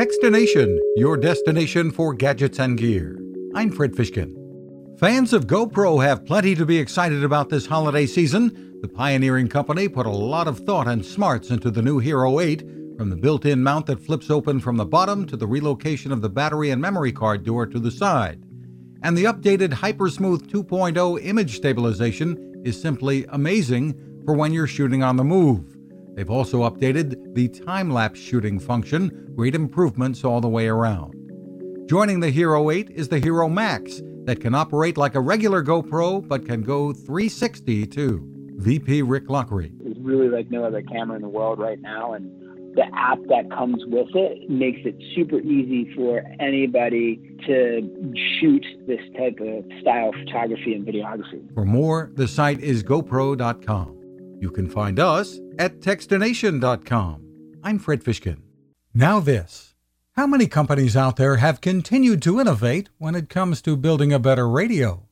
Techstination, your destination for gadgets and gear. I'm Fred Fishkin. Fans of GoPro have plenty to be excited about this holiday season. The pioneering company put a lot of thought and smarts into the new Hero 8, from the built in mount that flips open from the bottom to the relocation of the battery and memory card door to the side. And the updated Hypersmooth 2.0 image stabilization is simply amazing for when you're shooting on the move. They've also updated the time lapse shooting function, great improvements all the way around. Joining the Hero 8 is the Hero Max that can operate like a regular GoPro but can go 360 too. VP Rick Lockery. It's really like no other camera in the world right now, and the app that comes with it makes it super easy for anybody to shoot this type of style photography and videography. For more, the site is GoPro.com. You can find us at Techstination.com. I'm Fred Fishkin. Now, this. How many companies out there have continued to innovate when it comes to building a better radio?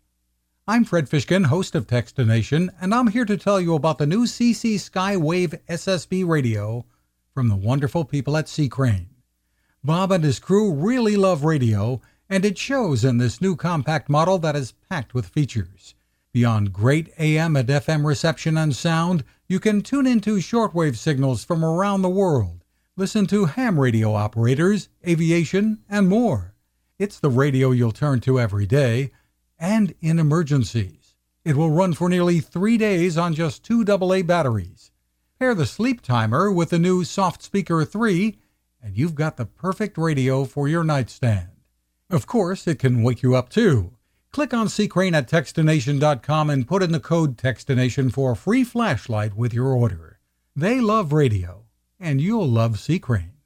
I'm Fred Fishkin, host of Techstination, and I'm here to tell you about the new CC Skywave SSB radio from the wonderful people at C. Crane. Bob and his crew really love radio, and it shows in this new compact model that is packed with features. Beyond great AM and FM reception and sound, you can tune into shortwave signals from around the world, listen to ham radio operators, aviation, and more. It's the radio you'll turn to every day and in emergencies. It will run for nearly three days on just two AA batteries. Pair the sleep timer with the new Soft Speaker 3, and you've got the perfect radio for your nightstand. Of course, it can wake you up too. Click on C. At Techstination.com and put in the code Techstination for a free flashlight with your order. They love radio, and you'll love C. Crane.